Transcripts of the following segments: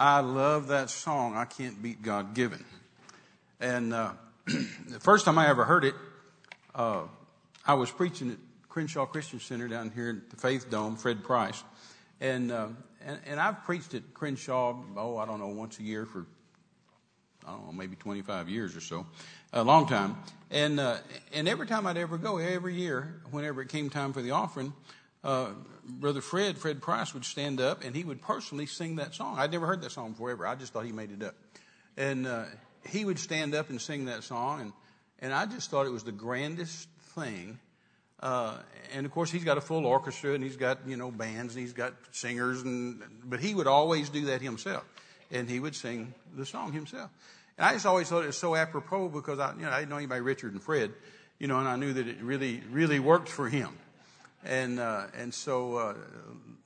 I love that song, I Can't Beat God Giving. And uh, the first time I ever heard it, uh, I was preaching at Crenshaw Christian Center down here at the Faith Dome, Fred Price. And, uh, and, and I've preached at Crenshaw, oh, I don't know, once a year for, I don't know, maybe 25 years or so, a long time. And, uh, and every time I'd ever go, every year, whenever it came time for the offering, Brother Fred, Fred Price would stand up and he would personally sing that song. I'd never heard that song before ever. I just thought he made it up. And, uh, he would stand up and sing that song and, and I just thought it was the grandest thing. Uh, and of course he's got a full orchestra and he's got, you know, bands and he's got singers and, but he would always do that himself. And he would sing the song himself. And I just always thought it was so apropos because I, you know, I didn't know anybody Richard and Fred, you know, and I knew that it really, really worked for him. And, uh, and so, uh,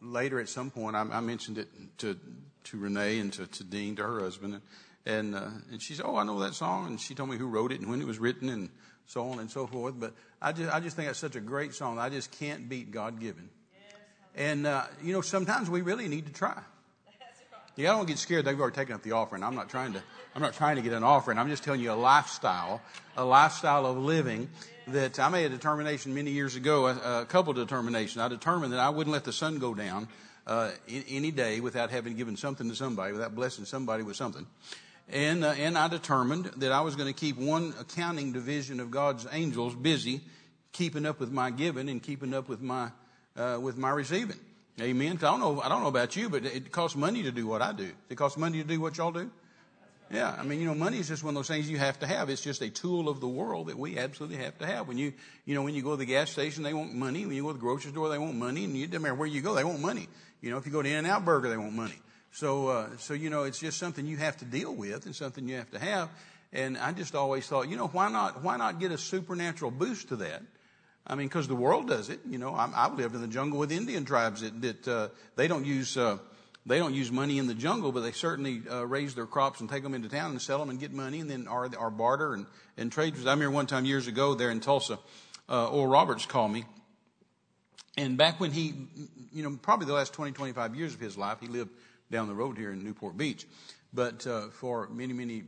later at some point, I, I mentioned it to, to Renee and to, to Dean, to her husband. And, and, uh, and she said, Oh, I know that song. And she told me who wrote it and when it was written and so on and so forth. But I just, I just think it's such a great song. I just can't beat God giving. And, uh, you know, sometimes we really need to try. I don't get scared. They've already taken up the offering. I'm not trying to, I'm not trying to get an offering. I'm just telling you a lifestyle, a lifestyle of living that I made a determination many years ago, a, a couple determinations. I determined that I wouldn't let the sun go down, uh, any day without having given something to somebody, without blessing somebody with something. And, uh, and I determined that I was going to keep one accounting division of God's angels busy keeping up with my giving and keeping up with my, uh, with my receiving. Amen. I don't know, I don't know about you, but it costs money to do what I do. It costs money to do what y'all do. Yeah, I mean, you know, money is just one of those things you have to have. It's just a tool of the world that we absolutely have to have. When you, you know, when you go to the gas station, they want money. When you go to the grocery store, they want money. And you, no matter where you go, they want money. You know, if you go to In-N-Out Burger, they want money. So, uh, so, you know, it's just something you have to deal with and something you have to have. And I just always thought, you know, why not, why not get a supernatural boost to that? I mean, because the world does it. You know, I, I've lived in the jungle with Indian tribes that, that uh, they don't use uh, they don't use money in the jungle, but they certainly uh, raise their crops and take them into town and sell them and get money, and then our our barter and and trade. I remember one time years ago there in Tulsa, uh, Oral Roberts called me, and back when he, you know, probably the last 20, 25 years of his life, he lived down the road here in Newport Beach. But uh, for many, many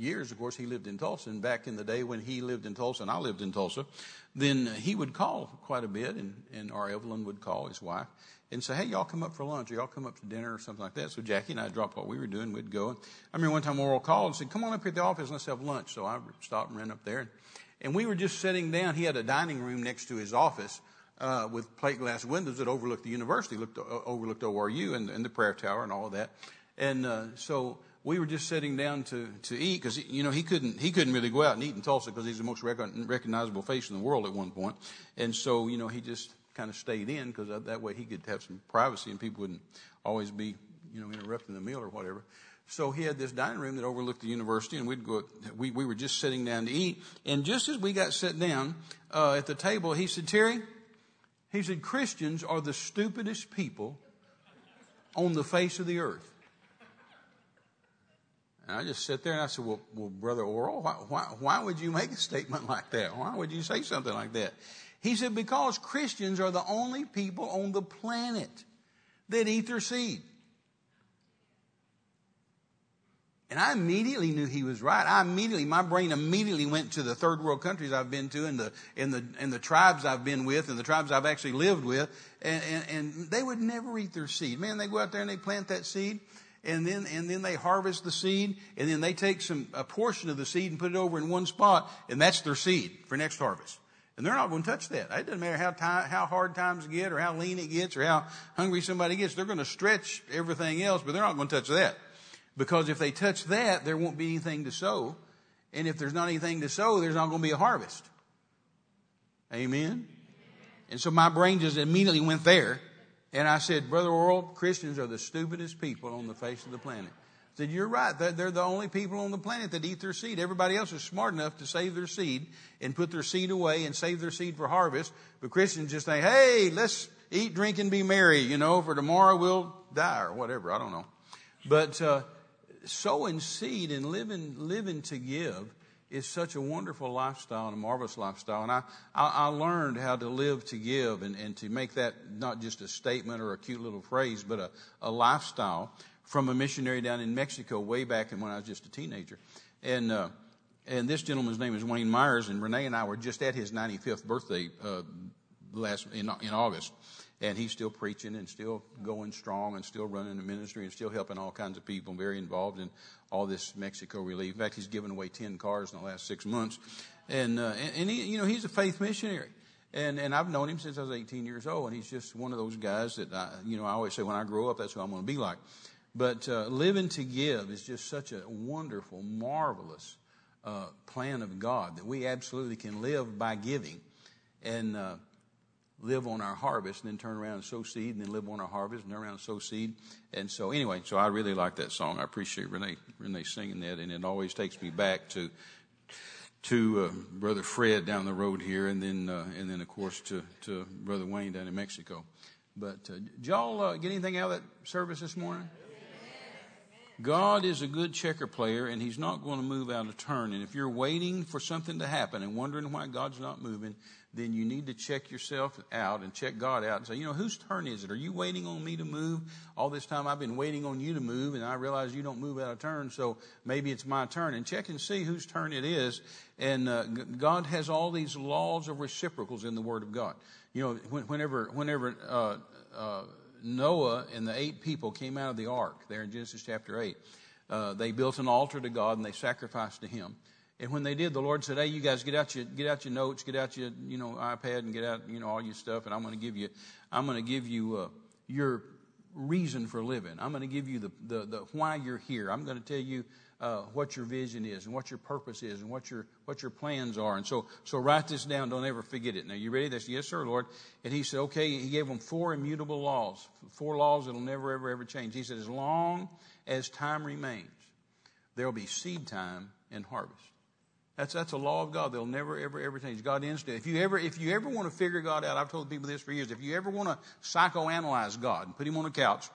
years, of course, he lived in Tulsa. And back in the day when he lived in Tulsa and I lived in Tulsa, then he would call quite a bit, and, and our Evelyn would call his wife and say, hey, y'all come up for lunch or y'all come up to dinner or something like that. So Jackie and I dropped what we were doing. We'd go. I remember one time Oral called and said, come on up here at the office and let's have lunch. So I stopped and ran up there. And we were just sitting down. He had a dining room next to his office. Uh, with plate glass windows that overlooked the university, looked, uh, overlooked ORU and, and, the prayer tower and all of that. And uh, so we were just sitting down to, to eat because, you know, he couldn't, he couldn't really go out and eat in Tulsa because he's the most recognizable face in the world at one point. And so, you know, he just kind of stayed in because that way he could have some privacy and people wouldn't always be, you know, interrupting the meal or whatever. So he had this dining room that overlooked the university, and we'd go. We we were just sitting down to eat, and just as we got set down uh, at the table, he said, "Terry," he said, "Christians are the stupidest people on the face of the earth." And I just sit there and I said, well, well Brother Oral, why, why, why would you make a statement like that? Why would you say something like that? He said, because Christians are the only people on the planet that eat their seed. And I immediately knew he was right. I immediately, my brain immediately went to the third world countries I've been to and the, and the, and the tribes I've been with and the tribes I've actually lived with. And, and, and they would never eat their seed. Man, they go out there and they plant that seed and then and then they harvest the seed and then they take some a portion of the seed and put it over in one spot and that's their seed for next harvest. And they're not going to touch that. It doesn't matter how time, how hard times get or how lean it gets or how hungry somebody gets they're going to stretch everything else but they're not going to touch that. Because if they touch that there won't be anything to sow. And if there's not anything to sow there's not going to be a harvest. Amen? And so my brain just immediately went there and I said, Brother Oral, Christians are the stupidest people on the face of the planet. I said, you're right. They're the only people on the planet that eat their seed. Everybody else is smart enough to save their seed and put their seed away and save their seed for harvest. But Christians just think, hey, let's eat, drink, and be merry, you know, for tomorrow we'll die or whatever. I don't know. But, uh, sowing seed and living, living to give is such a wonderful lifestyle and a marvelous lifestyle. And I, I, I learned how to live to give and, and to make that not just a statement or a cute little phrase, but a, a lifestyle from a missionary down in Mexico way back when I was just a teenager. And, uh, and this gentleman's name is Wayne Myers, and Renee and I were just at his 95th birthday uh, last in, in August, and he's still preaching and still going strong and still running the ministry and still helping all kinds of people. Very involved in all this Mexico relief. In fact, he's given away 10 cars in the last six months, and uh, and, and he, you know, he's a faith missionary. And, and I've known him since I was 18 years old, and he's just one of those guys that I, you know, I always say when I grow up, that's who I'm going to be like. But uh, living to give is just such a wonderful, marvelous uh, plan of God that we absolutely can live by giving and uh, live on our harvest and then turn around and sow seed and then live on our harvest and turn around and sow seed. And so anyway, so I really like that song. I appreciate Renee, Renee singing that and it always takes me back to, to uh, Brother Fred down the road here and then, uh, and then of course to, to Brother Wayne down in Mexico. But uh, did y'all uh, get anything out of that service this morning? God is a good checker player and he's not going to move out of turn. And if you're waiting for something to happen and wondering why God's not moving, then you need to check yourself out and check God out and say, you know, whose turn is it? Are you waiting on me to move? All this time I've been waiting on you to move and I realize you don't move out of turn. So maybe it's my turn and check and see whose turn it is. And uh, God has all these laws of reciprocals in the Word of God. You know, whenever, whenever, uh, uh, Noah and the eight people came out of the ark there in Genesis chapter 8. Uh, they built an altar to God and they sacrificed to Him. And when they did, the Lord said, "Hey, you guys, get out your get out your notes, get out your you know iPad, and get out you know all your stuff, and I'm going to give you I'm going to give you uh, your reason for living. I'm going to give you the, the the why you're here. I'm going to tell you uh, what your vision is and what your purpose is and what your what your plans are. And so so write this down. Don't ever forget it. Now you ready? That's yes, sir, Lord. And he said, okay. He gave them four immutable laws, four laws that'll never ever ever change. He said, as long as time remains, there'll be seed time and harvest. That's that's a law of God. They'll never ever ever change. God instant. If you ever if you ever want to figure God out, I've told people this for years. If you ever want to psychoanalyze God and put him on a couch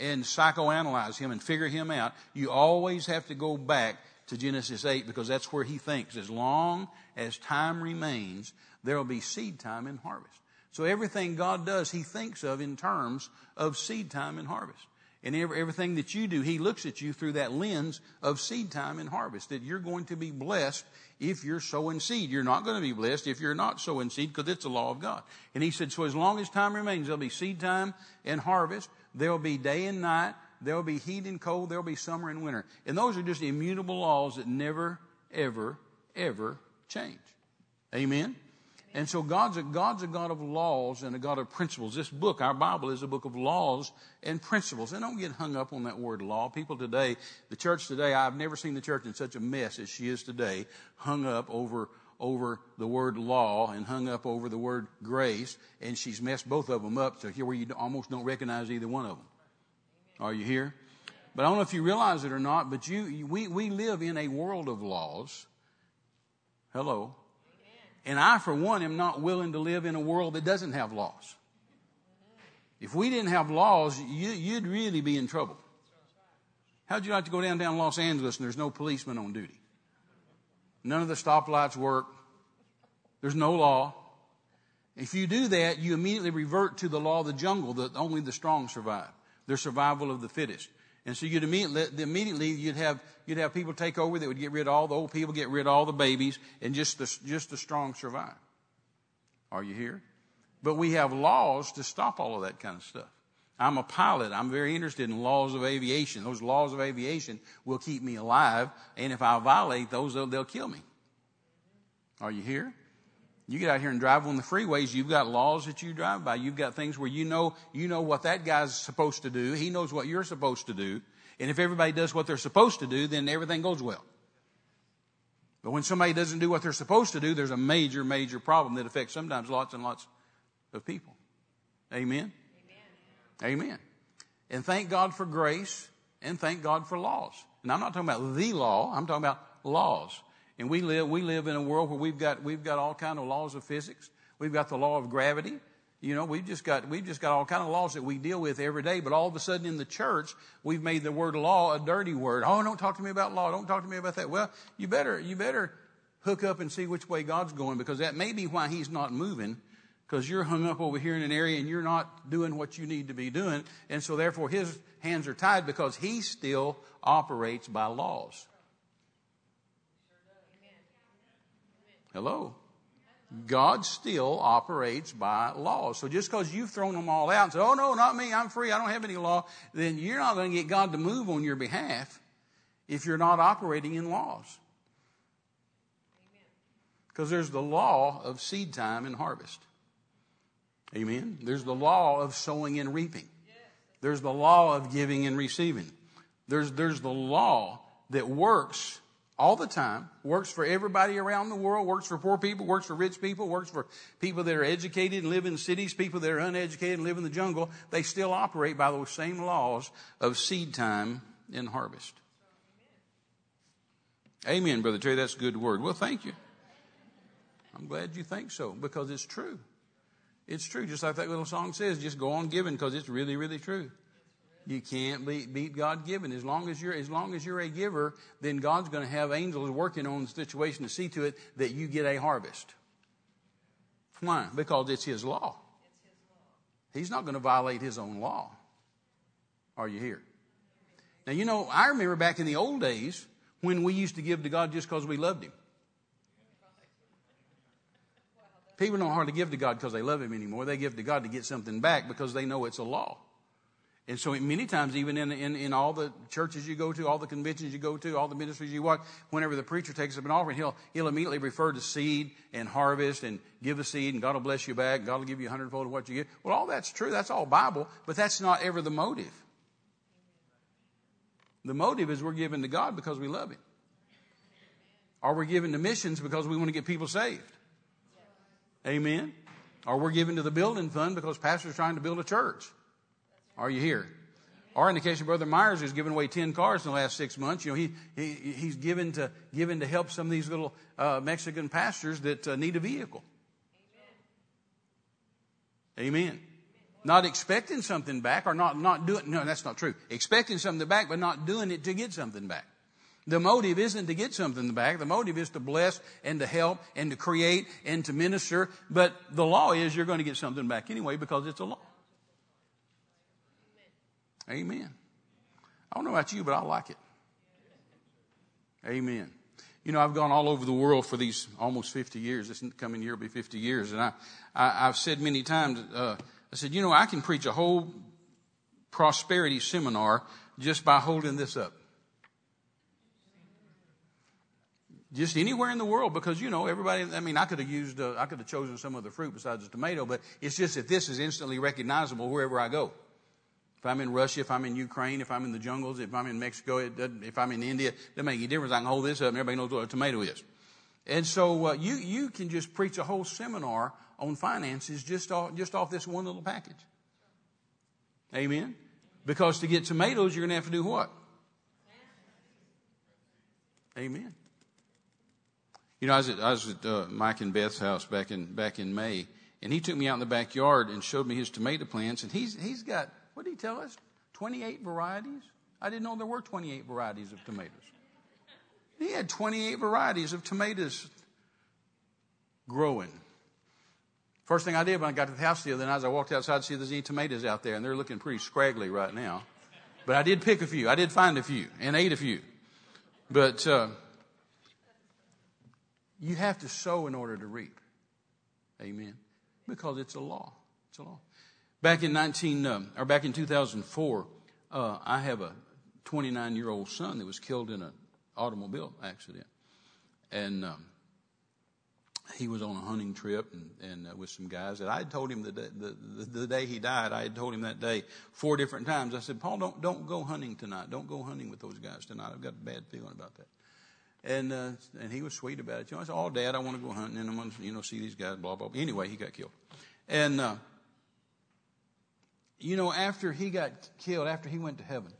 and psychoanalyze him and figure him out, you always have to go back to Genesis 8 because that's where he thinks as long as time remains, there will be seed time and harvest. So everything God does, he thinks of in terms of seed time and harvest. And everything that you do, he looks at you through that lens of seed time and harvest, that you're going to be blessed if you're sowing seed. You're not going to be blessed if you're not sowing seed because it's the law of God. And he said, so as long as time remains, there'll be seed time and harvest. There'll be day and night. There'll be heat and cold. There'll be summer and winter. And those are just immutable laws that never, ever, ever change. Amen? And so God's a, God's a God of laws and a God of principles. This book, our Bible, is a book of laws and principles. And don't get hung up on that word law. People today, the church today, I've never seen the church in such a mess as she is today, hung up over over the word law and hung up over the word grace, and she's messed both of them up to here where you almost don't recognize either one of them. Are you here? But I don't know if you realize it or not, but you, we, we live in a world of laws. Hello. And I, for one, am not willing to live in a world that doesn't have laws. If we didn't have laws, you, would really be in trouble. How'd you like to go downtown Los Angeles and there's no policeman on duty? None of the stoplights work. There's no law. If you do that, you immediately revert to the law of the jungle that only the strong survive. Their survival of the fittest. And so you'd immediately, immediately you'd have, you'd have people take over that would get rid of all the old people, get rid of all the babies, and just the, just the strong survive. Are you here? But we have laws to stop all of that kind of stuff. I'm a pilot. I'm very interested in laws of aviation. Those laws of aviation will keep me alive. And if I violate those, they'll, they'll kill me. Are you here? You get out here and drive on the freeways, you've got laws that you drive by. You've got things where you know, you know what that guy's supposed to do. He knows what you're supposed to do. And if everybody does what they're supposed to do, then everything goes well. But when somebody doesn't do what they're supposed to do, there's a major, major problem that affects sometimes lots and lots of people. Amen? Amen. And thank God for grace and thank God for laws. And I'm not talking about the law, I'm talking about laws. And we live, we live in a world where we've got, we've got all kind of laws of physics. We've got the law of gravity. You know, we've just got, we've just got all kind of laws that we deal with every day. But all of a sudden in the church, we've made the word law a dirty word. Oh, don't talk to me about law. Don't talk to me about that. Well, you better, you better hook up and see which way God's going because that may be why He's not moving because you're hung up over here in an area and you're not doing what you need to be doing. And so therefore his hands are tied because he still operates by laws. Hello? God still operates by laws. So just because you've thrown them all out and said, oh no, not me, I'm free, I don't have any law, then you're not going to get God to move on your behalf if you're not operating in laws. Because there's the law of seed time and harvest. Amen. There's the law of sowing and reaping. There's the law of giving and receiving. There's, there's the law that works all the time, works for everybody around the world, works for poor people, works for rich people, works for people that are educated and live in cities, people that are uneducated and live in the jungle. They still operate by those same laws of seed time and harvest. Amen, Brother Terry. That's a good word. Well, thank you. I'm glad you think so because it's true. It's true. Just like that little song says, just go on giving because it's really, really true. You can't beat, beat God giving. As long as you're, as long as you're a giver, then God's going to have angels working on the situation to see to it that you get a harvest. Why? Because it's His law. He's not going to violate His own law. Are you here? Now, you know, I remember back in the old days when we used to give to God just because we loved Him. People don't hardly give to God because they love Him anymore. They give to God to get something back because they know it's a law. And so many times, even in, in, in all the churches you go to, all the conventions you go to, all the ministries you watch, whenever the preacher takes up an offering, he'll, he'll immediately refer to seed and harvest and give a seed and God will bless you back. God will give you a hundredfold of what you get. Well, all that's true. That's all Bible, but that's not ever the motive. The motive is we're giving to God because we love Him. Or we're giving to missions because we want to get people saved. Amen. Or we're giving to the building fund because pastor's trying to build a church. Are you here? Or in the case of Brother Myers, who's given away 10 cars in the last six months, you know, he, he, he's given to, given to help some of these little uh, Mexican pastors that uh, need a vehicle. Amen. Amen. Not expecting something back or not, not doing, no, that's not true. Expecting something back, but not doing it to get something back. The motive isn't to get something back. The motive is to bless and to help and to create and to minister. But the law is you're going to get something back anyway because it's a law. Amen. I don't know about you, but I like it. Amen. You know, I've gone all over the world for these almost 50 years. This coming year will be 50 years. And I, I, have said many times, uh, I said, you know, I can preach a whole prosperity seminar just by holding this up. just anywhere in the world because you know everybody i mean i could have used uh, i could have chosen some other fruit besides a tomato but it's just that this is instantly recognizable wherever i go if i'm in russia if i'm in ukraine if i'm in the jungles if i'm in mexico if i'm in india it doesn't make any difference. I can hold this up and everybody knows what a tomato is. And so uh, you you can just preach a whole seminar on finances just off just off this one little package. Amen? Because to get tomatoes you're going to have to do what? Amen. You know, I was at, I was at uh, Mike and Beth's house back in back in May, and he took me out in the backyard and showed me his tomato plants, and he's he's got what did he tell us? Twenty eight varieties. I didn't know there were twenty eight varieties of tomatoes. He had twenty eight varieties of tomatoes growing. First thing I did when I got to the house the other night, is I walked outside to see if there's any tomatoes out there, and they're looking pretty scraggly right now. But I did pick a few. I did find a few and ate a few. But uh, you have to sow in order to reap. Amen. Because it's a law. It's a law. Back in 19, um, or back in 2004, uh, I have a 29 year old son that was killed in an automobile accident. And, um, he was on a hunting trip and, and uh, with some guys that I had told him the day, the, the, the, day he died, I had told him that day four different times. I said, Paul, don't, don't go hunting tonight. Don't go hunting with those guys tonight. I've got a bad feeling about that. And, uh, and he was sweet about it. You know, I said, oh, dad, I want to go hunting and I'm going to, you know, see these guys, blah, blah, blah. Anyway, he got killed. And, uh, you know, after he got killed, after he went to heaven,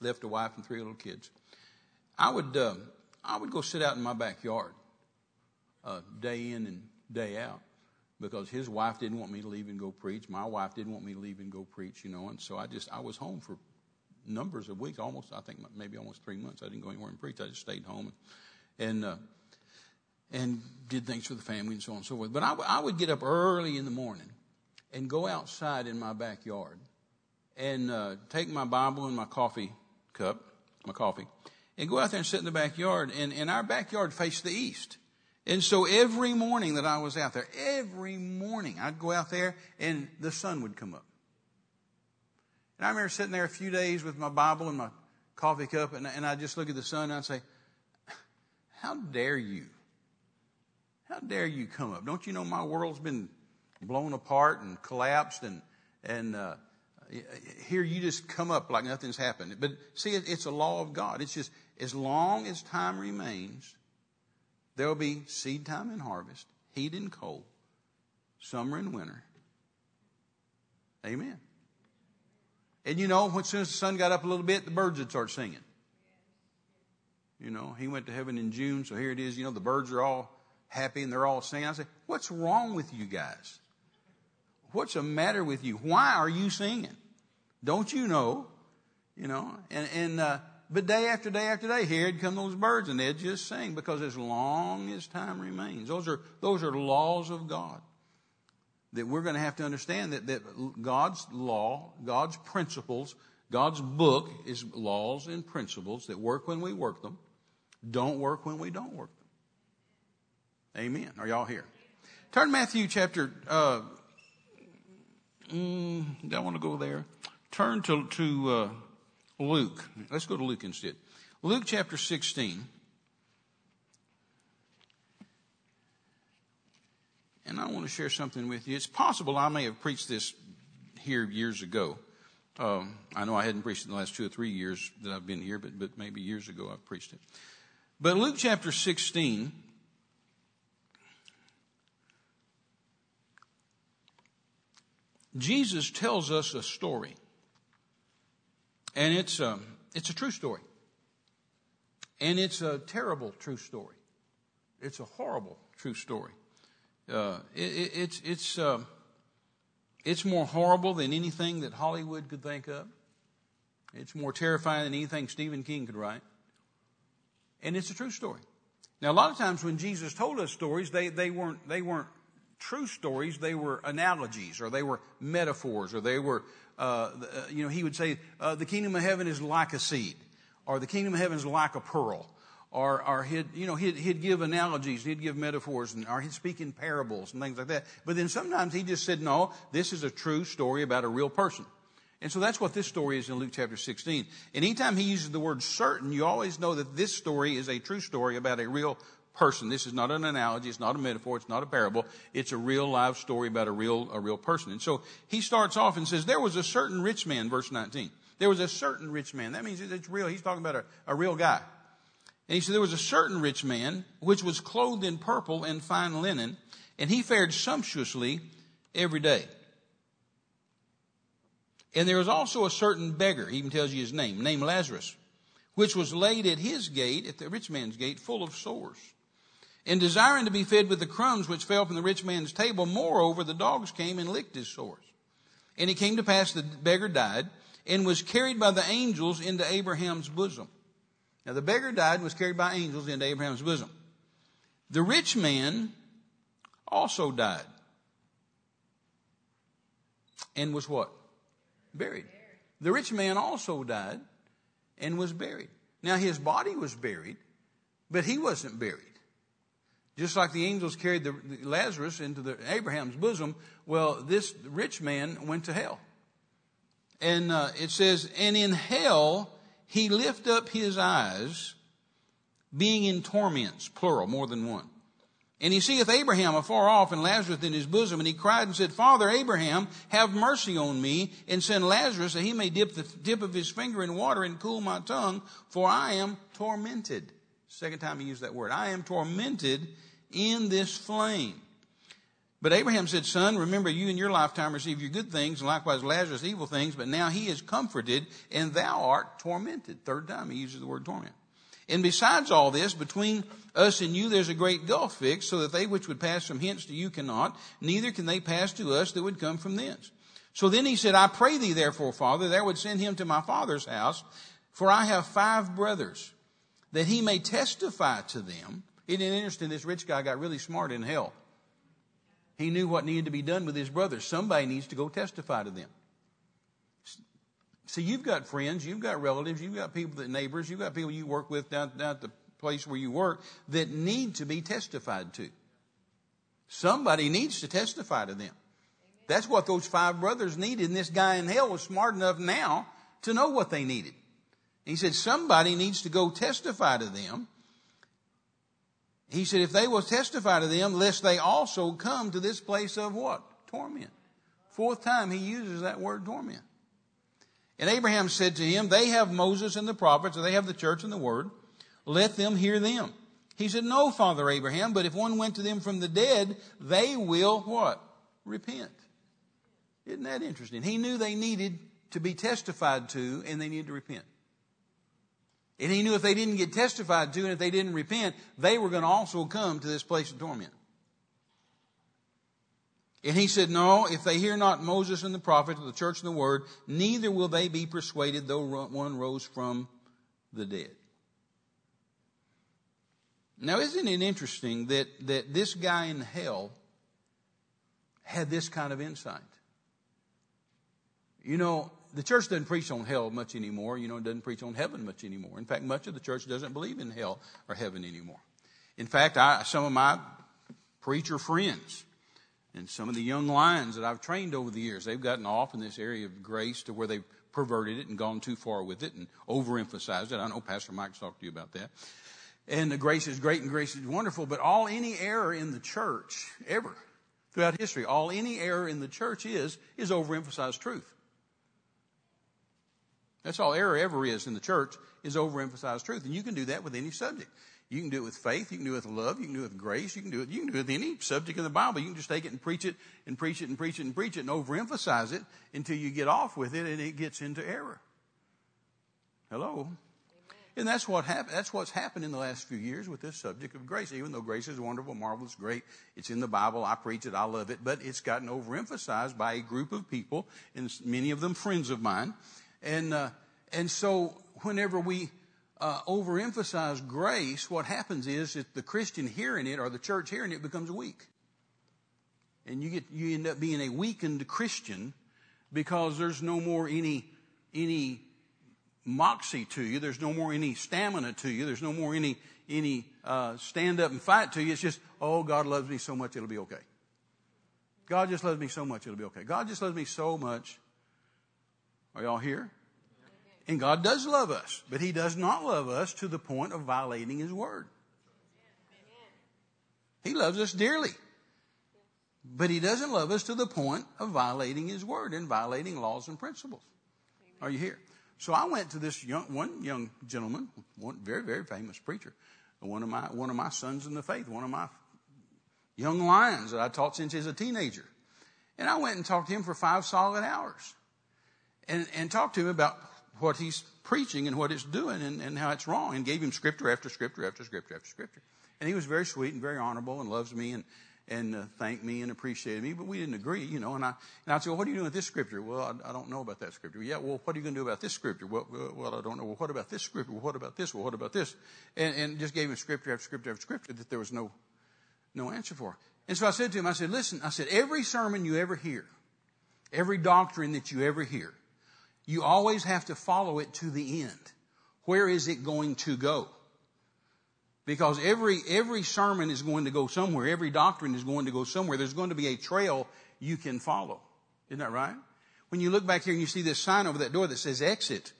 left a wife and three little kids, I would, uh, I would go sit out in my backyard, uh, day in and day out because his wife didn't want me to leave and go preach. My wife didn't want me to leave and go preach, you know, and so I just, I was home for numbers of weeks, almost, I think maybe almost three months. I didn't go anywhere and preach. I just stayed home. And, uh, and did things for the family and so on and so forth. But I, I would get up early in the morning and go outside in my backyard and uh, take my Bible and my coffee cup, my coffee, and go out there and sit in the backyard. And, and our backyard faced the east. And so every morning that I was out there, every morning I'd go out there and the sun would come up. And I remember sitting there a few days with my Bible and my coffee cup and, and I'd just look at the sun and I'd say, how dare you? How dare you come up? Don't you know my world's been blown apart and collapsed and, and, uh, here you just come up like nothing's happened. But see, it's a law of God. It's just as long as time remains, there will be seed time and harvest, heat and cold, summer and winter. Amen. And you know, as soon as the sun got up a little bit, the birds would start singing. You know, he went to heaven in June, so here it is. You know, the birds are all happy and they're all singing. I say, what's wrong with you guys? What's the matter with you? Why are you singing? Don't you know? You know, and, and, uh, but day after day after day, here'd come those birds and they'd just sing because as long as time remains, those are, those are laws of God that we're going to have to understand that, that God's law, God's principles, God's book is laws and principles that work when we work them, don't work when we don't work them. Amen. Are y'all here? Turn Matthew chapter, uh, mm, don't want to go there. Turn to, to uh, Luke. Let's go to Luke instead. Luke chapter 16. And I want to share something with you. It's possible I may have preached this here years ago. Um, I know I hadn't preached it in the last two or three years that I've been here, but, but maybe years ago I've preached it. But Luke chapter 16, Jesus tells us a story. And it's, um, it's a true story. And it's a terrible true story. It's a horrible true story. Uh, it, it's, it's, uh, it's more horrible than anything that Hollywood could think of. It's more terrifying than anything Stephen King could write. And it's a true story. Now, a lot of times when Jesus told us stories, they, they, weren't, they weren't true stories, they were analogies or they were metaphors or they were, uh, you know, he would say, uh, the kingdom of heaven is like a seed or the kingdom of heaven is like a pearl or, or he'd, you know, he'd, he'd give analogies, he'd give metaphors, and, or he'd speak in parables and things like that. But then sometimes he just said, no, this is a true story about a real person. And so that's what this story is in Luke chapter 16. And anytime he uses the word certain, you always know that this story is a true story about a real person. This is not an analogy. It's not a metaphor. It's not a parable. It's a real live story about a real, a real person. And so he starts off and says, there was a certain rich man, verse 19. There was a certain rich man. That means it's real. He's talking about a, a real guy. And he said, There was a certain rich man which was clothed in purple and fine linen, and he fared sumptuously every day. And there was also a certain beggar, he even tells you his name, named Lazarus, which was laid at his gate, at the rich man's gate, full of sores. And desiring to be fed with the crumbs which fell from the rich man's table, moreover, the dogs came and licked his sores. And it came to pass the beggar died and was carried by the angels into Abraham's bosom. Now the beggar died and was carried by angels into Abraham's bosom. The rich man also died and was what? Buried. The rich man also died and was buried. Now his body was buried, but he wasn't buried. Just like the angels carried the, Lazarus into the, Abraham's bosom, well, this rich man went to hell. And uh, it says, and in hell he lift up his eyes, being in torments, plural, more than one. And he seeth Abraham afar off and Lazarus in his bosom, and he cried and said, Father Abraham, have mercy on me, and send Lazarus that he may dip the tip of his finger in water and cool my tongue, for I am tormented. Second time he used that word. I am tormented in this flame. But Abraham said, Son, remember you in your lifetime received your good things, and likewise Lazarus evil things, but now he is comforted, and thou art tormented. Third time he uses the word torment. And besides all this, between us and you there's a great gulf fixed, so that they which would pass from hence to you cannot, neither can they pass to us that would come from thence. So then he said, I pray thee therefore, Father, thou would send him to my father's house, for I have five brothers, that he may testify to them, Isn't it interesting? This rich guy got really smart in hell. He knew what needed to be done with his brothers. Somebody needs to go testify to them. See, you've got friends, you've got relatives, you've got people that neighbors, you've got people you work with down, down at the place where you work that need to be testified to. Somebody needs to testify to them. That's what those five brothers needed, and this guy in hell was smart enough now to know what they needed. He said, somebody needs to go testify to them. He said, if they will testify to them, lest they also come to this place of what? Torment. Fourth time he uses that word torment. And Abraham said to him, They have Moses and the prophets, or they have the church and the word. Let them hear them. He said, No, Father Abraham, but if one went to them from the dead, they will what? Repent. Isn't that interesting? He knew they needed to be testified to and they needed to repent. And he knew if they didn't get testified to and if they didn't repent, they were going to also come to this place of torment. And he said, No, if they hear not Moses and the prophets, or the church and the word, neither will they be persuaded, though one rose from the dead. Now, isn't it interesting that, that this guy in hell had this kind of insight? You know, the church doesn't preach on hell much anymore. You know, it doesn't preach on heaven much anymore. In fact, much of the church doesn't believe in hell or heaven anymore. In fact, I, some of my preacher friends and some of the young lions that I've trained over the years, they've gotten off in this area of grace to where they've perverted it and gone too far with it and overemphasized it. I know Pastor Mike's talked to you about that. And the grace is great and grace is wonderful, but all any error in the church ever throughout history, all any error in the church is, is overemphasized truth. That's all error ever is in the church is overemphasized truth. And you can do that with any subject. You can do it with faith. You can do it with love. You can do it with grace. You can do it. You can do it with any subject in the Bible. You can just take it and preach it and preach it and preach it and preach it and overemphasize it until you get off with it and it gets into error. Hello. And that's what happened. That's what's happened in the last few years with this subject of grace. Even though grace is wonderful, marvelous, great, it's in the Bible. I preach it. I love it. But it's gotten overemphasized by a group of people, and many of them friends of mine. And uh, and so whenever we uh, overemphasize grace, what happens is that the Christian hearing it or the church hearing it becomes weak, and you get you end up being a weakened Christian because there's no more any any moxie to you. There's no more any stamina to you. There's no more any any uh, stand up and fight to you. It's just, oh, God loves me so much, it'll be okay. God just loves me so much, it'll be okay. God just loves me so much. Are y'all here? And God does love us, but He does not love us to the point of violating His word. He loves us dearly. But He doesn't love us to the point of violating His word and violating laws and principles. Are you here? So I went to this young, one young gentleman, one very, very famous preacher, one of my, one of my sons in the faith, one of my young lions that I taught since he was a teenager. And I went and talked to him for five solid hours and, and talked to him about what he's preaching and what it's doing and, and how it's wrong and gave him scripture after scripture after scripture after scripture. And he was very sweet and very honorable and loves me and, and uh, thanked me and appreciated me, but we didn't agree, you know. And I, and I'd say, well, what are you doing with this scripture? Well, I, I don't know about that scripture. Yeah, well, what are you going to do about this scripture? Well, well, I don't know. Well, what about this scripture? Well, what about this? Well, what about this? And, and just gave him scripture after scripture after scripture that there was no, no answer for. And so I said to him, I said, listen, I said, every sermon you ever hear, every doctrine that you ever hear, you always have to follow it to the end. Where is it going to go? Because every, every sermon is going to go somewhere. Every doctrine is going to go somewhere. There's going to be a trail you can follow. Isn't that right? When you look back here and you see this sign over that door that says exit,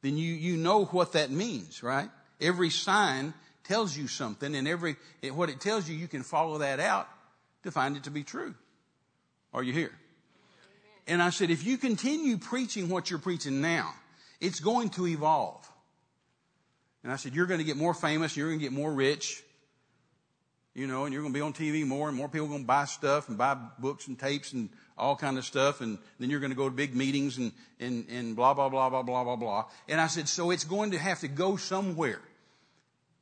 then you, you know what that means, right? Every sign tells you something and every, what it tells you, you can follow that out to find it to be true. Are you here? And I said, if you continue preaching what you're preaching now, it's going to evolve. And I said, you're going to get more famous, you're going to get more rich, you know, and you're going to be on TV more, and more people are going to buy stuff and buy books and tapes and all kind of stuff, and then you're going to go to big meetings and, and, and blah, blah, blah, blah, blah, blah, blah. And I said, so it's going to have to go somewhere.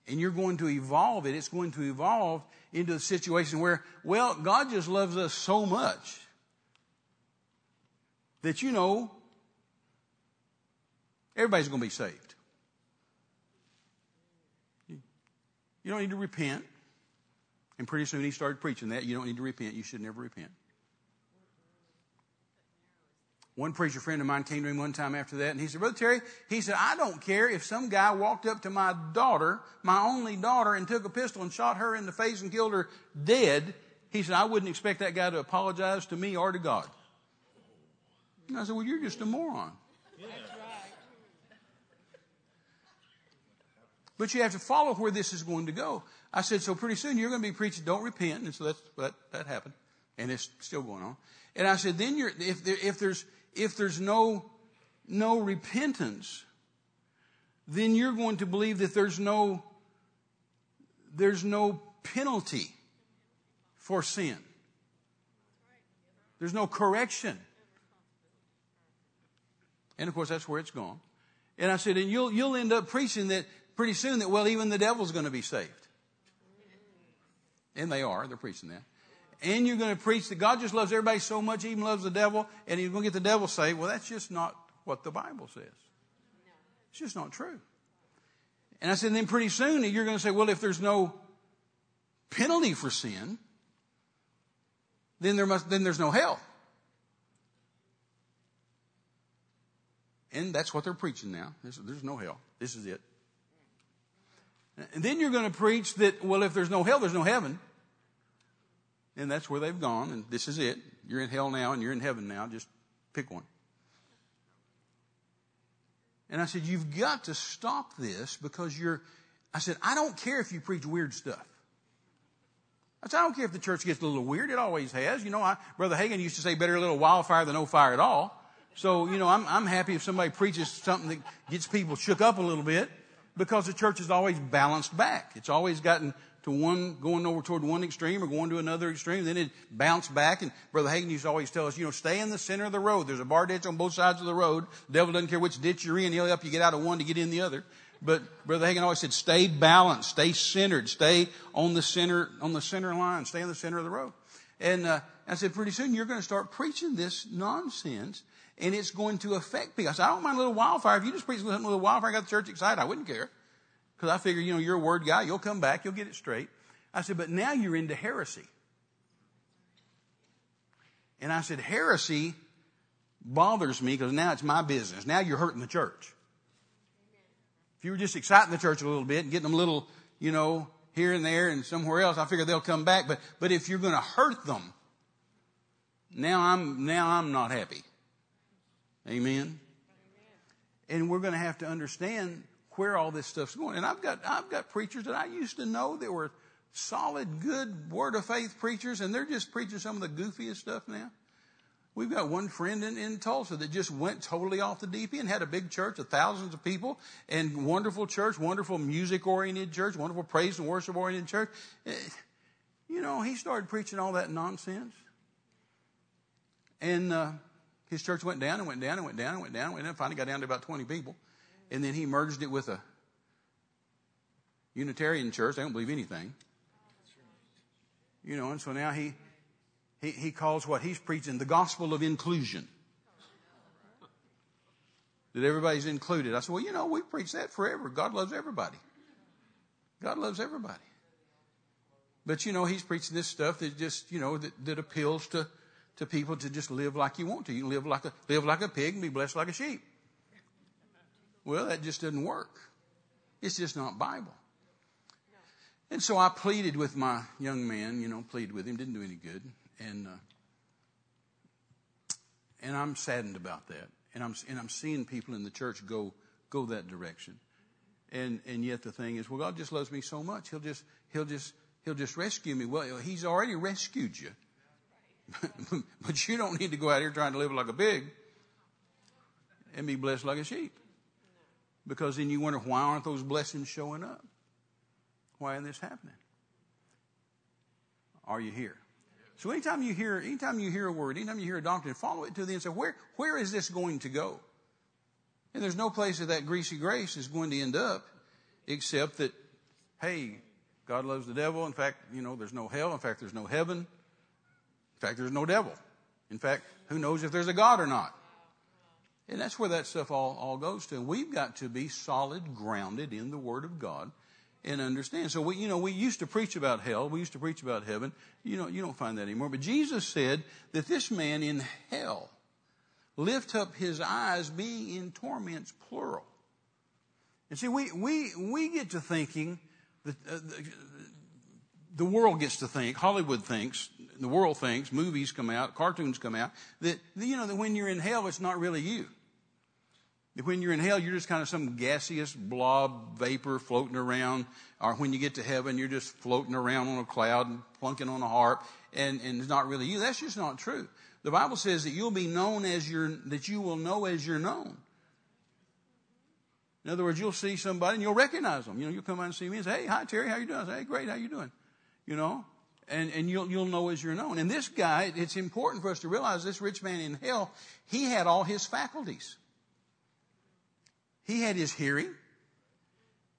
And you're going to evolve it. It's going to evolve into a situation where, well, God just loves us so much that you know everybody's going to be saved. You don't need to repent. And pretty soon he started preaching that. You don't need to repent. You should never repent. One preacher friend of mine came to him one time after that and he said, Brother Terry, he said, I don't care if some guy walked up to my daughter, my only daughter, and took a pistol and shot her in the face and killed her dead. He said, I wouldn't expect that guy to apologize to me or to God. And I said, Well, you're just a moron. But you have to follow where this is going to go. I said, so pretty soon you're going to be preaching, don't repent. And so that's, that, that happened. And it's still going on. And I said, then you're, if, there, if there's, if there's no, no repentance, then you're going to believe that there's no, there's no penalty for sin. There's no correction. And of course, that's where it's gone. And I said, and you'll, you'll end up preaching that pretty soon that, well, even the devil's going to be saved. And they are. They're preaching that and you're going to preach that God just loves everybody so much, he even loves the devil, and you're going to get the devil saved. Well, that's just not what the Bible says. It's just not true. And I said, then pretty soon you're going to say, well, if there's no penalty for sin, then there must, then there's no hell. And that's what they're preaching now. There's, there's no hell. This is it. And then you're going to preach that, well, if there's no hell, there's no heaven. And that's where they've gone, and this is it. You're in hell now, and you're in heaven now. Just pick one. And I said, You've got to stop this because you're. I said, I don't care if you preach weird stuff. I said, I don't care if the church gets a little weird. It always has. You know, I, Brother Hagin used to say, better a little wildfire than no fire at all. So, you know, I'm, I'm happy if somebody preaches something that gets people shook up a little bit because the church is always balanced back. It's always gotten to one, going over toward one extreme or going to another extreme. Then it bounced back. And Brother Hagin used to always tell us, you know, stay in the center of the road. There's a bar ditch on both sides of the road. The devil doesn't care which ditch you're in. He'll help you get out of one to get in the other. But Brother Hagin always said, stay balanced, stay centered, stay on the center, on the center line, stay in the center of the road. And uh, I said, pretty soon you're going to start preaching this nonsense and it's going to affect people. I said, I don't mind a little wildfire. If you just preach a little wildfire, and got the church excited, I wouldn't care. Because I figure, you know, you're a word guy. You'll come back. You'll get it straight. I said, but now you're into heresy. And I said, heresy bothers me because now it's my business. Now you're hurting the church. If you were just exciting the church a little bit and getting them a little, you know, here and there and somewhere else, I figure they'll come back. But, but if you're going to hurt them, now I'm, now I'm not happy. Amen. And we're going to have to understand where all this stuff's going. And I've got, I've got preachers that I used to know that were solid, good word of faith preachers, and they're just preaching some of the goofiest stuff now. We've got one friend in, in Tulsa that just went totally off the deep end, had a big church of thousands of people, and wonderful church, wonderful music oriented church, wonderful praise and worship oriented church. Eh, you know, he started preaching all that nonsense. And uh, his church went down and went down and went down and went down and went down, and finally got down to about 20 people and then he merged it with a Unitarian church. They don't believe anything. You know, and so now he, he, he calls what he's preaching the gospel of inclusion. That everybody's included. I said, well, you know, we preach that forever. God loves everybody. God loves everybody. But you know, he's preaching this stuff that just, you know, that, that appeals to, to people to just live like you want to. You can live like a, live like a pig and be blessed like a sheep. Well, that just doesn't work. It's just not Bible. And so I pleaded with my young man, you know, pleaded with him, didn't do any good. And, uh, and I'm saddened about that. And I'm, and I'm seeing people in the church go, go that direction. And, and yet the thing is, well, God just loves me so much. He'll just, he'll just, he'll just rescue me. Well, he's already rescued you. but you don't need to go out here trying to live like a pig and be blessed like a sheep. Because then you wonder, why aren't those blessings showing up? Why isn't this happening? Are you here? So anytime you hear, anytime you hear a word, anytime you hear a doctrine, follow it to the end say, where, where is this going to go? And there's no place that that greasy grace is going to end up except that, hey, God loves the devil. In fact, you know, there's no hell. In fact, there's no heaven. In fact, there's no devil. In fact, who knows if there's a God or not? And that's where that stuff all, all goes to. We've got to be solid, grounded in the Word of God. and understand. So we, you know, we used to preach about hell. We used to preach about heaven. You know, you don't find that anymore. But Jesus said that this man in hell lift up his eyes being in torments plural. And see, we, we, we get to thinking that uh, the, the world gets to think, Hollywood thinks, the world thinks, movies come out, cartoons come out, that, you know, that when you're in hell, it's not really you. That when you're in hell, you're just kind of some gaseous blob vapor floating around. Or when you get to heaven, you're just floating around on a cloud and plunking on a harp and, and it's not really you. That's just not true. The Bible says that you'll be known as your, that you will know as you're known. In other words, you'll see somebody and you'll recognize them. You know, you'll come out and see me and say, hey, hi Terry, how you doing? I say, hey, great, how you doing? You know, and, and you'll, you'll know as you're known. And this guy, it's important for us to realize this rich man in hell, he had all his faculties. He had his hearing.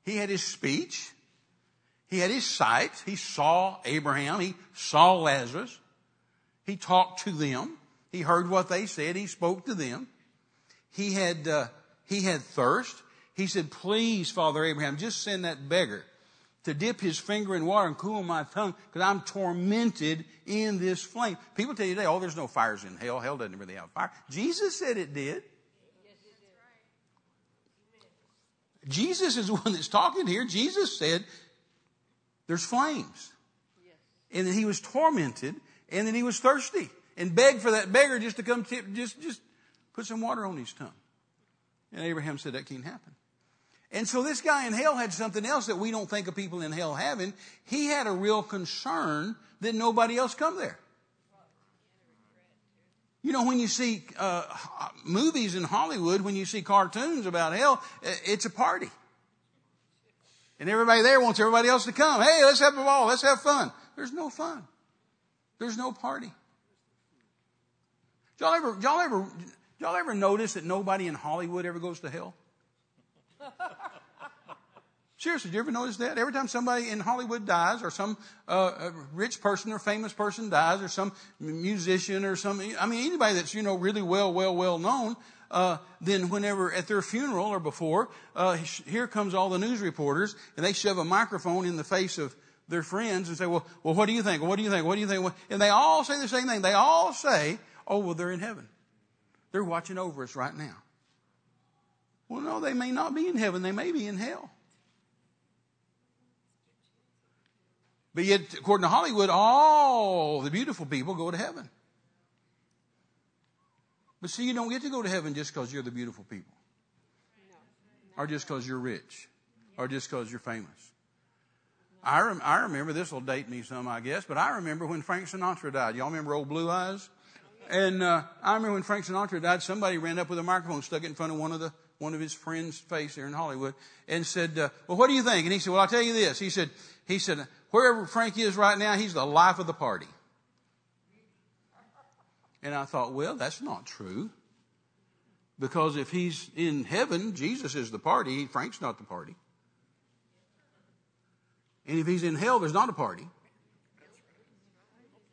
He had his speech. He had his sight. He saw Abraham. He saw Lazarus. He talked to them. He heard what they said. He spoke to them. He had, uh, he had thirst. He said, please, Father Abraham, just send that beggar to dip his finger in water and cool my tongue because I'm tormented in this flame. People tell you today, oh, there's no fires in hell. Hell doesn't really have fire. Jesus said it did. Jesus is the one that's talking here. Jesus said, there's flames. And then he was tormented and then he was thirsty and begged for that beggar just to come tip, just, just put some water on his tongue. And Abraham said that can't happen. And so this guy in hell had something else that we don't think of people in hell having. He had a real concern that nobody else come there. You know, when you see uh, movies in Hollywood, when you see cartoons about hell, it's a party. And everybody there wants everybody else to come. Hey, let's have a ball. Let's have fun. There's no fun. There's no party. Y'all ever, y'all ever, y'all ever notice that nobody in Hollywood ever goes to hell? Seriously, did you ever notice that? Every time somebody in Hollywood dies, or some uh, rich person or famous person dies, or some musician or some, I mean, anybody that's, you know, really well, well, well known, uh, then whenever at their funeral or before, uh, here comes all the news reporters, and they shove a microphone in the face of their friends and say, well, well, what do you think? What do you think? What do you think? And they all say the same thing. They all say, oh, well, they're in heaven. They're watching over us right now. Well, no, they may not be in heaven. They may be in hell. But yet, according to Hollywood, all the beautiful people go to heaven. But see, you don't get to go to heaven just because you're the beautiful people. Or just because you're rich. Or just because you're famous. I, rem- I remember, this will date me some, I guess, but I remember when Frank Sinatra died. Y'all remember Old Blue Eyes? And uh, I remember when Frank Sinatra died, somebody ran up with a microphone, stuck it in front of one of the one of his friends' face there in Hollywood, and said, uh, "Well, what do you think?" And he said, "Well, I'll tell you this." He said, "He said wherever Frank is right now, he's the life of the party. And I thought, well, that's not true. Because if he's in heaven, Jesus is the party, Frank's not the party. And if he's in hell, there's not a party.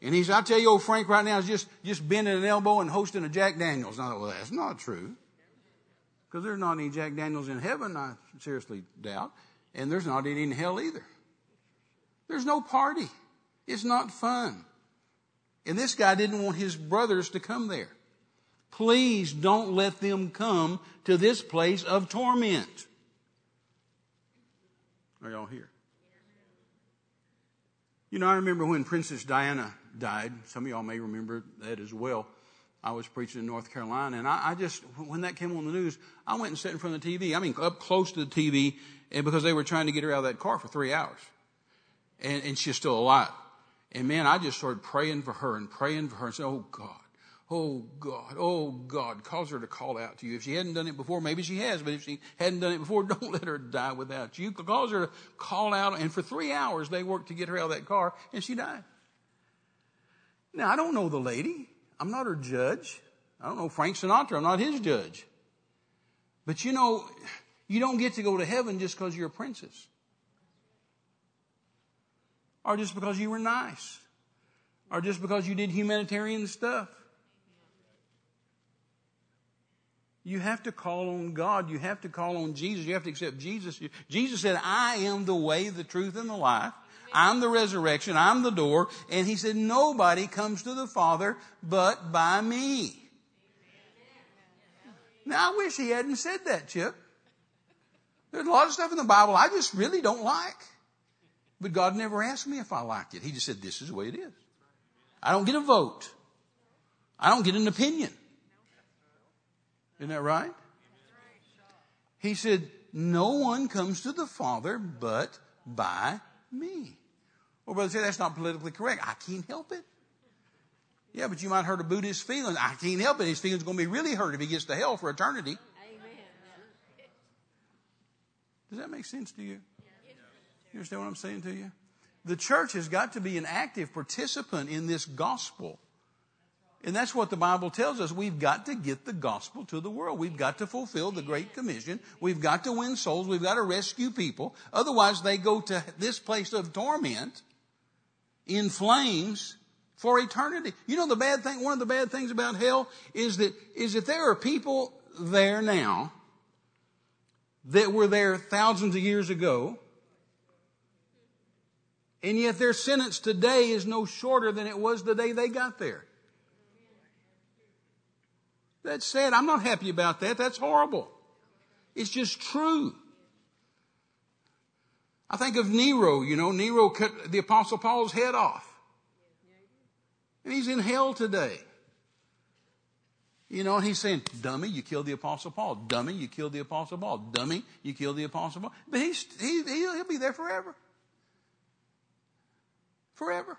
And he's, I tell you, old Frank right now is just, just bending an elbow and hosting a Jack Daniels. And I thought, well, that's not true. Because there's not any Jack Daniels in heaven, I seriously doubt. And there's not any in hell either. There's no party. It's not fun. And this guy didn't want his brothers to come there. Please don't let them come to this place of torment. Are y'all here? You know, I remember when Princess Diana died. Some of y'all may remember that as well. I was preaching in North Carolina, and I, I, just, when that came on the news, I went and sat in front of the TV. I mean, up close to the TV, and because they were trying to get her out of that car for three hours and, and she's still alive. And man, I just started praying for her and praying for her and said, Oh God, oh God, oh God, cause her to call out to you. If she hadn't done it before, maybe she has, but if she hadn't done it before, don't let her die without you. Cause her to call out. And for three hours, they worked to get her out of that car and she died. Now, I don't know the lady. I'm not her judge. I don't know Frank Sinatra. I'm not his judge. But you know, you don't get to go to heaven just because you're a princess or just because you were nice, or just because you did humanitarian stuff. You have to call on God. You have to call on Jesus. You have to accept Jesus. Jesus said, I am the way, the truth, and the life. I'm the resurrection. I'm the door. And he said, nobody comes to the Father but by me. Now I wish he hadn't said that, Chip. There's a lot of stuff in the Bible I just really don't like. But God never asked me if I liked it. He just said, this is the way it is. I don't get a vote. I don't get an opinion. Isn't that right? He said, no one comes to the Father but by me. Well, brother, say that's not politically correct. I can't help it. Yeah, but you might hurt a Buddhist's feelings. I can't help it. His feelings are going to be really hurt if he gets to hell for eternity. Amen. Does that make sense to you? You understand what I'm saying to you? The church has got to be an active participant in this gospel. And that's what the Bible tells us. We've got to get the gospel to the world. We've got to fulfill the Great Commission. We've got to win souls. We've got to rescue people. Otherwise, they go to this place of torment in flames for eternity. You know the bad thing, one of the bad things about hell is that, is that there are people there now that were there thousands of years ago and yet their sentence today is no shorter than it was the day they got there. That's sad. I'm not happy about that. That's horrible. It's just true. I think of Nero, you know, Nero cut the apostle Paul's head off. And he's in hell today. You know, and he's saying, dummy, you killed the apostle Paul. Dummy, you killed the apostle Paul. Dummy, you killed the apostle Paul. But he's, he, he'll be there forever. Forever.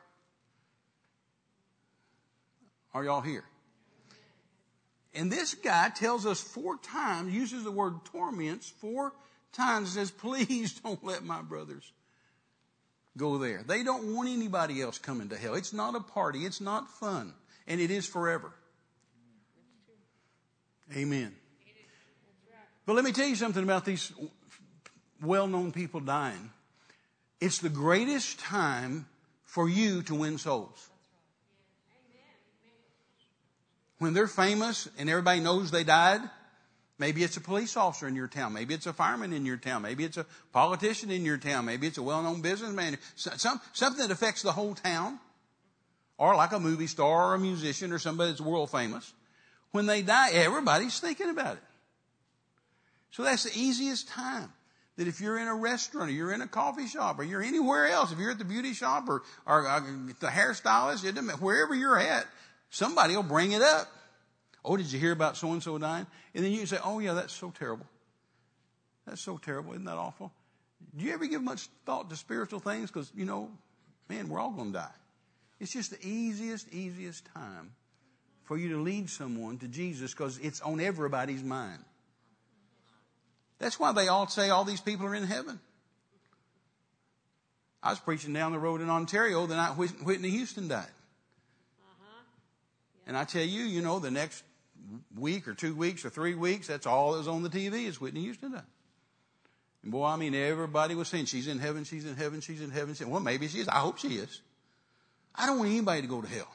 Are y'all here? And this guy tells us four times, uses the word torments four times, says, please don't let my brothers go there. They don't want anybody else coming to hell. It's not a party. It's not fun. And it is forever. Amen. But let me tell you something about these well-known people dying. It's the greatest time for you to win souls. When they're famous and everybody knows they died, maybe it's a police officer in your town, maybe it's a fireman in your town, maybe it's a politician in your town, maybe it's a well-known businessman, some, something that affects the whole town, or like a movie star or a musician or somebody that's world famous. When they die, everybody's thinking about it. So that's the easiest time that if you're in a restaurant or you're in a coffee shop or you're anywhere else, if you're at the beauty shop or, or uh, the hairstylist, wherever you're at, somebody will bring it up. Oh, did you hear about so and so dying? And then you can say, oh yeah, that's so terrible. That's so terrible. Isn't that awful? Do you ever give much thought to spiritual things? Because, you know, man, we're all going to die. It's just the easiest, easiest time for you to lead someone to Jesus because it's on everybody's mind. That's why they all say all these people are in heaven. I was preaching down the road in Ontario the night Whitney Houston died. Uh-huh. And I tell you, you know, the next week or two weeks or three weeks, that's all that was on the TV is Whitney Houston died. And boy, I mean, everybody was saying, she's in heaven, she's in heaven, she's in heaven. Well, maybe she is. I hope she is. I don't want anybody to go to hell.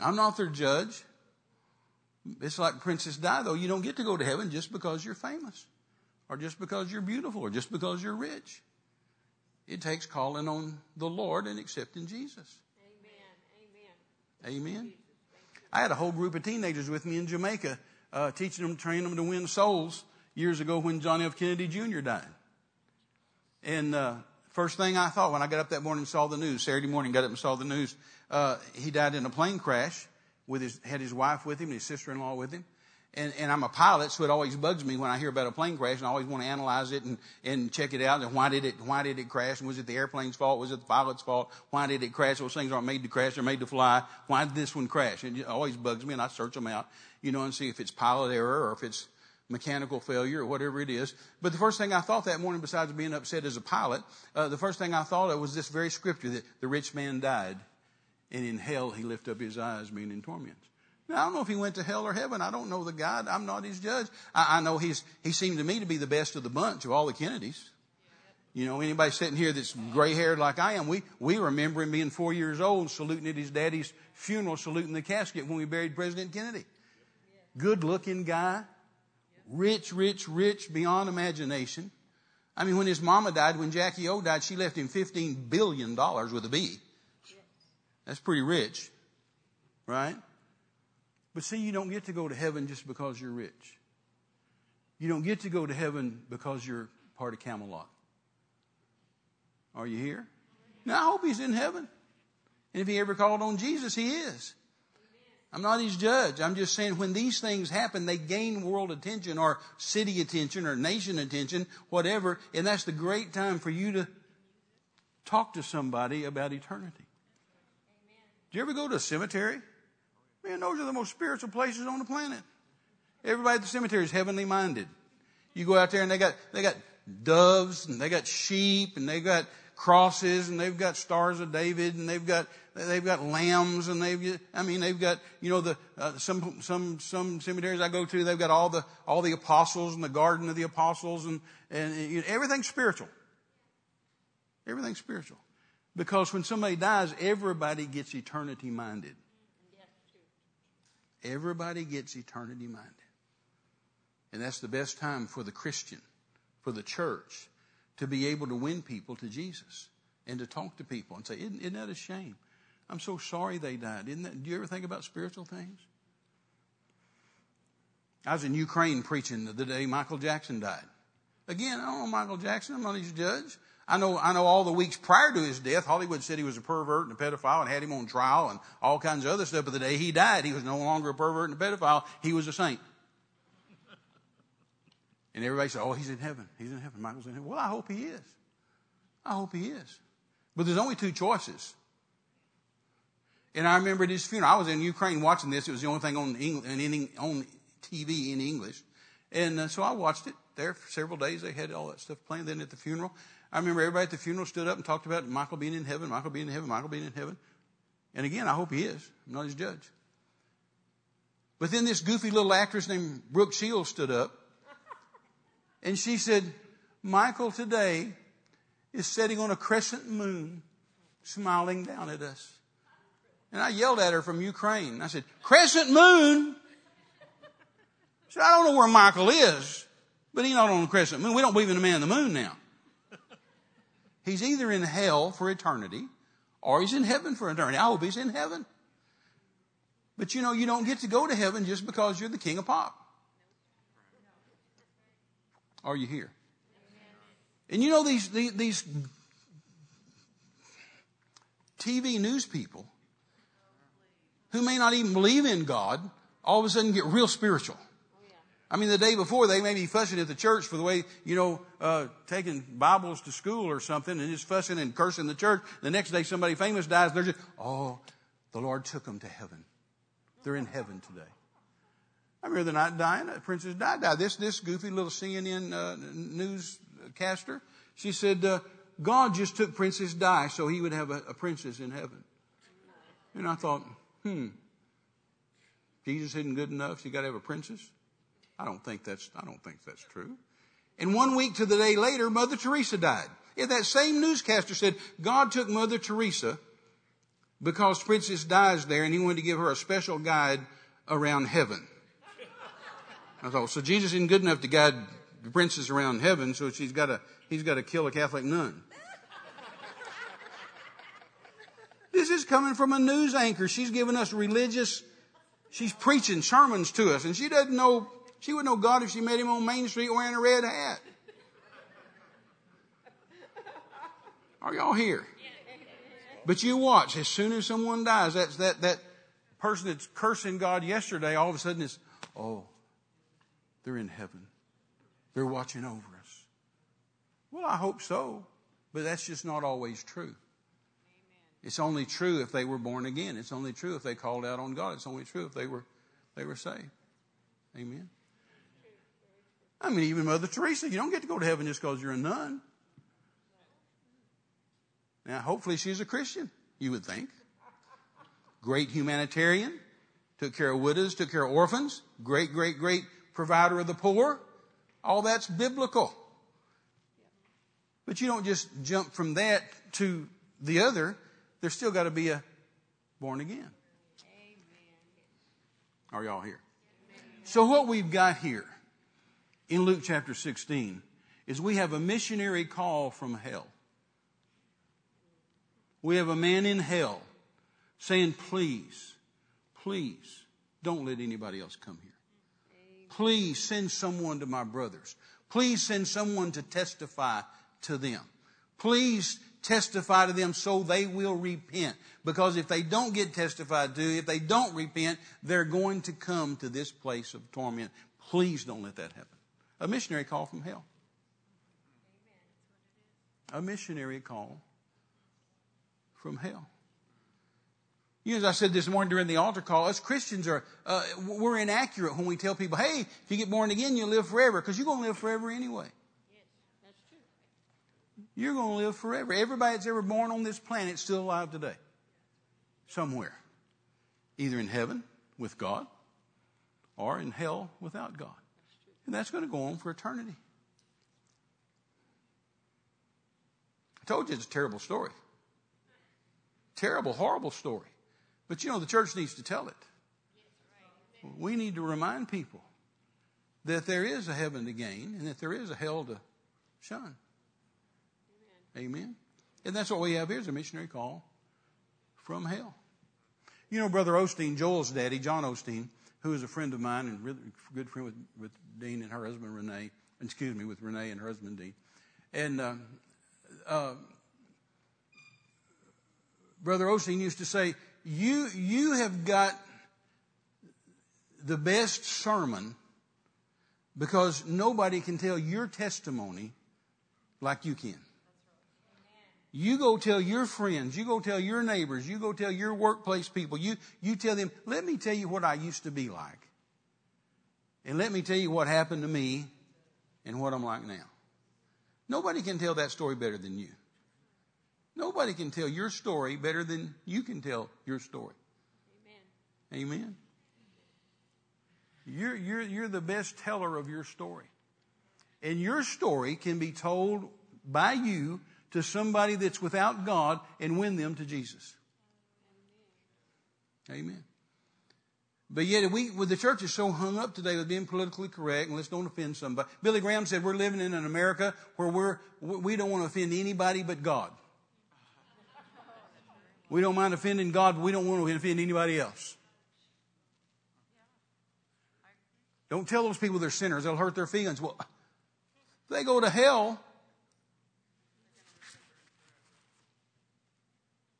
I'm not their judge. It's like Princess Di, though. You don't get to go to heaven just because you're famous or just because you're beautiful or just because you're rich. It takes calling on the Lord and accepting Jesus. Amen. Amen. Amen. I had a whole group of teenagers with me in Jamaica, uh, teaching them, training them to win souls years ago when John F. Kennedy Jr. died. And uh, first thing I thought when I got up that morning and saw the news, Saturday morning, got up and saw the news, uh, he died in a plane crash with his, had his wife with him and his sister-in-law with him and, and I'm a pilot, so it always bugs me when I hear about a plane crash, and I always want to analyze it and, and check it out. And why did it why did it crash? And was it the airplane's fault? Was it the pilot's fault? Why did it crash? Those things aren't made to crash; they're made to fly. Why did this one crash? And it always bugs me, and I search them out, you know, and see if it's pilot error or if it's mechanical failure or whatever it is. But the first thing I thought that morning, besides being upset as a pilot, uh, the first thing I thought of was this very scripture that the rich man died, and in hell he lifted up his eyes, being in torments. Now, I don't know if he went to hell or heaven. I don't know the guy. I'm not his judge. I, I know he's, he seemed to me to be the best of the bunch of all the Kennedys. You know, anybody sitting here that's gray haired like I am, we, we remember him being four years old, saluting at his daddy's funeral, saluting the casket when we buried President Kennedy. Good looking guy, rich, rich, rich beyond imagination. I mean, when his mama died, when Jackie O died, she left him $15 billion with a B. That's pretty rich, right? But see, you don't get to go to heaven just because you're rich. You don't get to go to heaven because you're part of Camelot. Are you here? Now, I hope he's in heaven. And if he ever called on Jesus, he is. I'm not his judge. I'm just saying when these things happen, they gain world attention or city attention or nation attention, whatever. And that's the great time for you to talk to somebody about eternity. Do you ever go to a cemetery? Man, those are the most spiritual places on the planet. Everybody at the cemetery is heavenly minded. You go out there and they got, they got doves and they got sheep and they got crosses and they've got stars of David and they've got they've got lambs and they've I mean they've got you know the uh, some some some cemeteries I go to they've got all the all the apostles and the garden of the apostles and and know, everything's spiritual. Everything's spiritual. Because when somebody dies, everybody gets eternity minded. Everybody gets eternity minded. And that's the best time for the Christian, for the church, to be able to win people to Jesus and to talk to people and say, isn't, isn't that a shame? I'm so sorry they died. Isn't that, do you ever think about spiritual things? I was in Ukraine preaching the day Michael Jackson died. Again, I don't know Michael Jackson. I'm not his judge. I know, I know all the weeks prior to his death, Hollywood said he was a pervert and a pedophile and had him on trial and all kinds of other stuff. But the day he died, he was no longer a pervert and a pedophile. He was a saint. And everybody said, oh, he's in heaven. He's in heaven. Michael's in heaven. Well, I hope he is. I hope he is. But there's only two choices. And I remember at his funeral. I was in Ukraine watching this. It was the only thing on, English, on TV in English. And uh, so I watched it there for several days. They had all that stuff playing. Then at the funeral, I remember everybody at the funeral stood up and talked about Michael being in heaven, Michael being in heaven, Michael being in heaven. And again, I hope he is. I'm not his judge. But then this goofy little actress named Brooke Shields stood up and she said, Michael today is sitting on a crescent moon smiling down at us. And I yelled at her from Ukraine. I said, crescent moon? Said, I don't know where Michael is, but he's not on the crescent moon. We don't believe in the man in the moon now. He's either in hell for eternity or he's in heaven for eternity. I hope he's in heaven. But you know, you don't get to go to heaven just because you're the king of pop. Are you here? And you know these, these, TV news people who may not even believe in God all of a sudden get real spiritual. I mean, the day before they may be fussing at the church for the way, you know, uh, taking Bibles to school or something and just fussing and cursing the church. The next day somebody famous dies they're just, oh, the Lord took them to heaven. They're in heaven today. I remember the night Diana, Princess Di died. This, this goofy little CNN uh, newscaster, she said, uh, God just took Princess Di so he would have a, a princess in heaven. And I thought, hmm, Jesus isn't good enough. You got to have a princess. I don't think that's, I don't think that's true. And one week to the day later, Mother Teresa died. And that same newscaster said, God took Mother Teresa because Princess Di's there and he wanted to give her a special guide around heaven. I thought, so Jesus isn't good enough to guide the princess around heaven, so she's got to, he's got to kill a Catholic nun. this is coming from a news anchor. She's giving us religious, she's preaching sermons to us, and she doesn't know, she wouldn't know God if she met him on Main Street wearing a red hat. Are y'all here? But you watch, as soon as someone dies, that's that, that person that's cursing God yesterday, all of a sudden is, oh, they're in heaven. They're watching over us. Well, I hope so, but that's just not always true. It's only true if they were born again. It's only true if they called out on God. It's only true if they were they were saved. Amen. I mean, even Mother Teresa, you don't get to go to heaven just because you're a nun. Now, hopefully she's a Christian, you would think. Great humanitarian, took care of widows, took care of orphans, great, great, great provider of the poor. All that's biblical. But you don't just jump from that to the other. There's still got to be a born again. Are y'all here? So what we've got here in Luke chapter 16 is we have a missionary call from hell. We have a man in hell saying, please, please don't let anybody else come here. Please send someone to my brothers. Please send someone to testify to them. Please testify to them so they will repent. Because if they don't get testified to, if they don't repent, they're going to come to this place of torment. Please don't let that happen. A missionary call from hell. A missionary call from hell. You know, as I said this morning during the altar call, us Christians are, uh, we're inaccurate when we tell people, hey, if you get born again, you'll live forever, because you're going to live forever anyway. Yes, that's true. You're going to live forever. Everybody that's ever born on this planet is still alive today. Somewhere. Either in heaven with God or in hell without God. And that's going to go on for eternity. I told you it's a terrible story. Terrible, horrible story. But you know, the church needs to tell it. We need to remind people that there is a heaven to gain and that there is a hell to shun. Amen. And that's what we have here is a missionary call from hell. You know, Brother Osteen, Joel's daddy, John Osteen, who is a friend of mine and really good friend with, with Dean and her husband Renee, excuse me, with Renee and her husband Dean. And uh, uh, Brother Osteen used to say, you, you have got the best sermon because nobody can tell your testimony like you can. You go tell your friends, you go tell your neighbors, you go tell your workplace people, you, you tell them, let me tell you what I used to be like. And let me tell you what happened to me and what I'm like now. Nobody can tell that story better than you. Nobody can tell your story better than you can tell your story. Amen. Amen. You're, you're, you're the best teller of your story. And your story can be told by you to somebody that's without God and win them to Jesus. Amen. But yet, we, well, the church is so hung up today with being politically correct, and let's don't offend somebody. Billy Graham said we're living in an America where we're, we don't want to offend anybody but God. We don't mind offending God, but we don't want to offend anybody else. Don't tell those people they're sinners. They'll hurt their feelings. Well, they go to hell.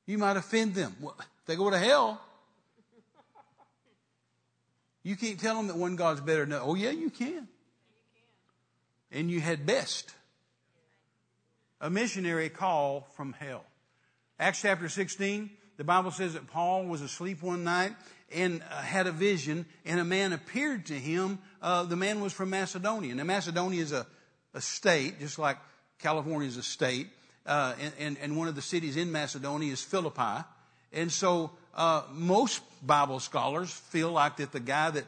You might offend them. Well, they go to hell. You can't tell them that one God's better than Oh, yeah, you can. And you had best. A missionary call from hell. Acts chapter 16, the Bible says that Paul was asleep one night and uh, had a vision, and a man appeared to him. Uh, the man was from Macedonia. Now, Macedonia is a, a state, just like California is a state, uh, and, and, and, one of the cities in Macedonia is Philippi. And so, uh, most Bible scholars feel like that the guy that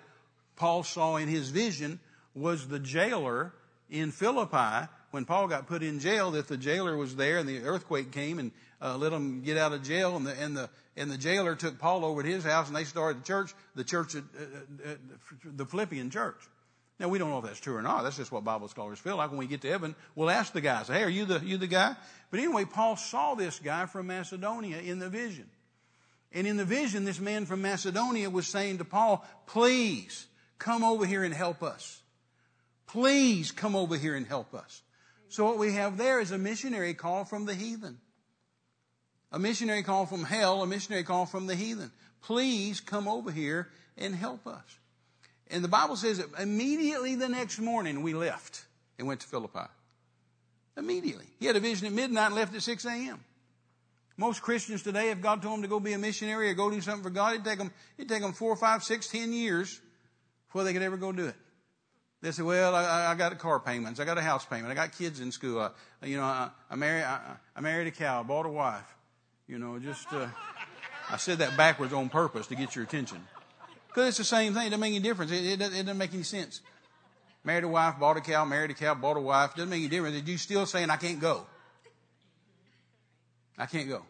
Paul saw in his vision was the jailer in Philippi when Paul got put in jail, that the jailer was there and the earthquake came and uh, let him get out of jail, and the and the and the jailer took Paul over to his house, and they started the church, the church, uh, uh, uh, the Philippian church. Now we don't know if that's true or not. That's just what Bible scholars feel like. When we get to heaven, we'll ask the guys, "Hey, are you the you the guy?" But anyway, Paul saw this guy from Macedonia in the vision, and in the vision, this man from Macedonia was saying to Paul, "Please come over here and help us. Please come over here and help us." So what we have there is a missionary call from the heathen. A missionary call from hell, a missionary call from the heathen. Please come over here and help us. And the Bible says that immediately the next morning we left and went to Philippi. Immediately. He had a vision at midnight and left at 6 a.m. Most Christians today, if God told them to go be a missionary or go do something for God, it'd take them, it'd take them four, five, six, ten years before they could ever go do it. They say, well, I, I got car payments. I got a house payment. I got kids in school. I, you know, I, I married, I, I married a cow, bought a wife. You know, just, uh, I said that backwards on purpose to get your attention. Because it's the same thing. It doesn't make any difference. It, it, it, doesn't make any sense. Married a wife, bought a cow, married a cow, bought a wife. Doesn't make any difference. Are you still saying, I can't go? I can't go.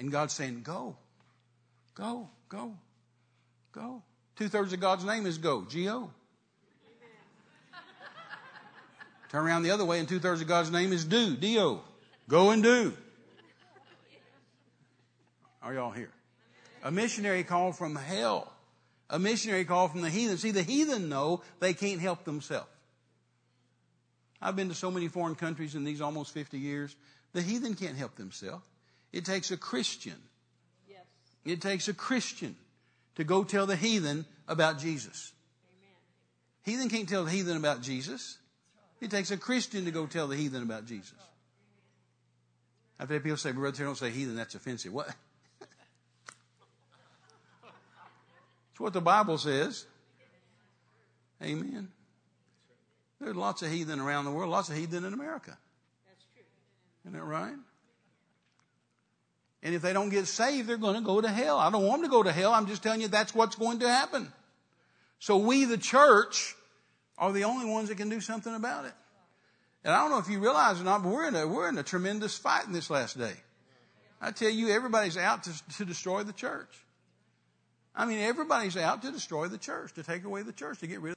And God's saying, go, go, go, go. Two thirds of God's name is go, G-O. Turn around the other way and two thirds of God's name is do, D-O. Go and do. Are y'all here? A missionary called from hell. A missionary call from the heathen. See, the heathen know they can't help themselves. I've been to so many foreign countries in these almost 50 years. The heathen can't help themselves. It takes a Christian. Yes. It takes a Christian to go tell the heathen about Jesus. Amen. Heathen can't tell the heathen about Jesus. It takes a Christian to go tell the heathen about Jesus. I've had people say, Brother, don't say heathen, that's offensive. What? It's what the Bible says. Amen. There's lots of heathen around the world, lots of heathen in America. That's true. Isn't that right? And if they don't get saved, they're going to go to hell. I don't want them to go to hell. I'm just telling you that's what's going to happen. So we, the church, are the only ones that can do something about it. And I don't know if you realize or not, but we're in a, we're in a tremendous fight in this last day. I tell you, everybody's out to, to destroy the church. I mean, everybody's out to destroy the church, to take away the church, to get rid of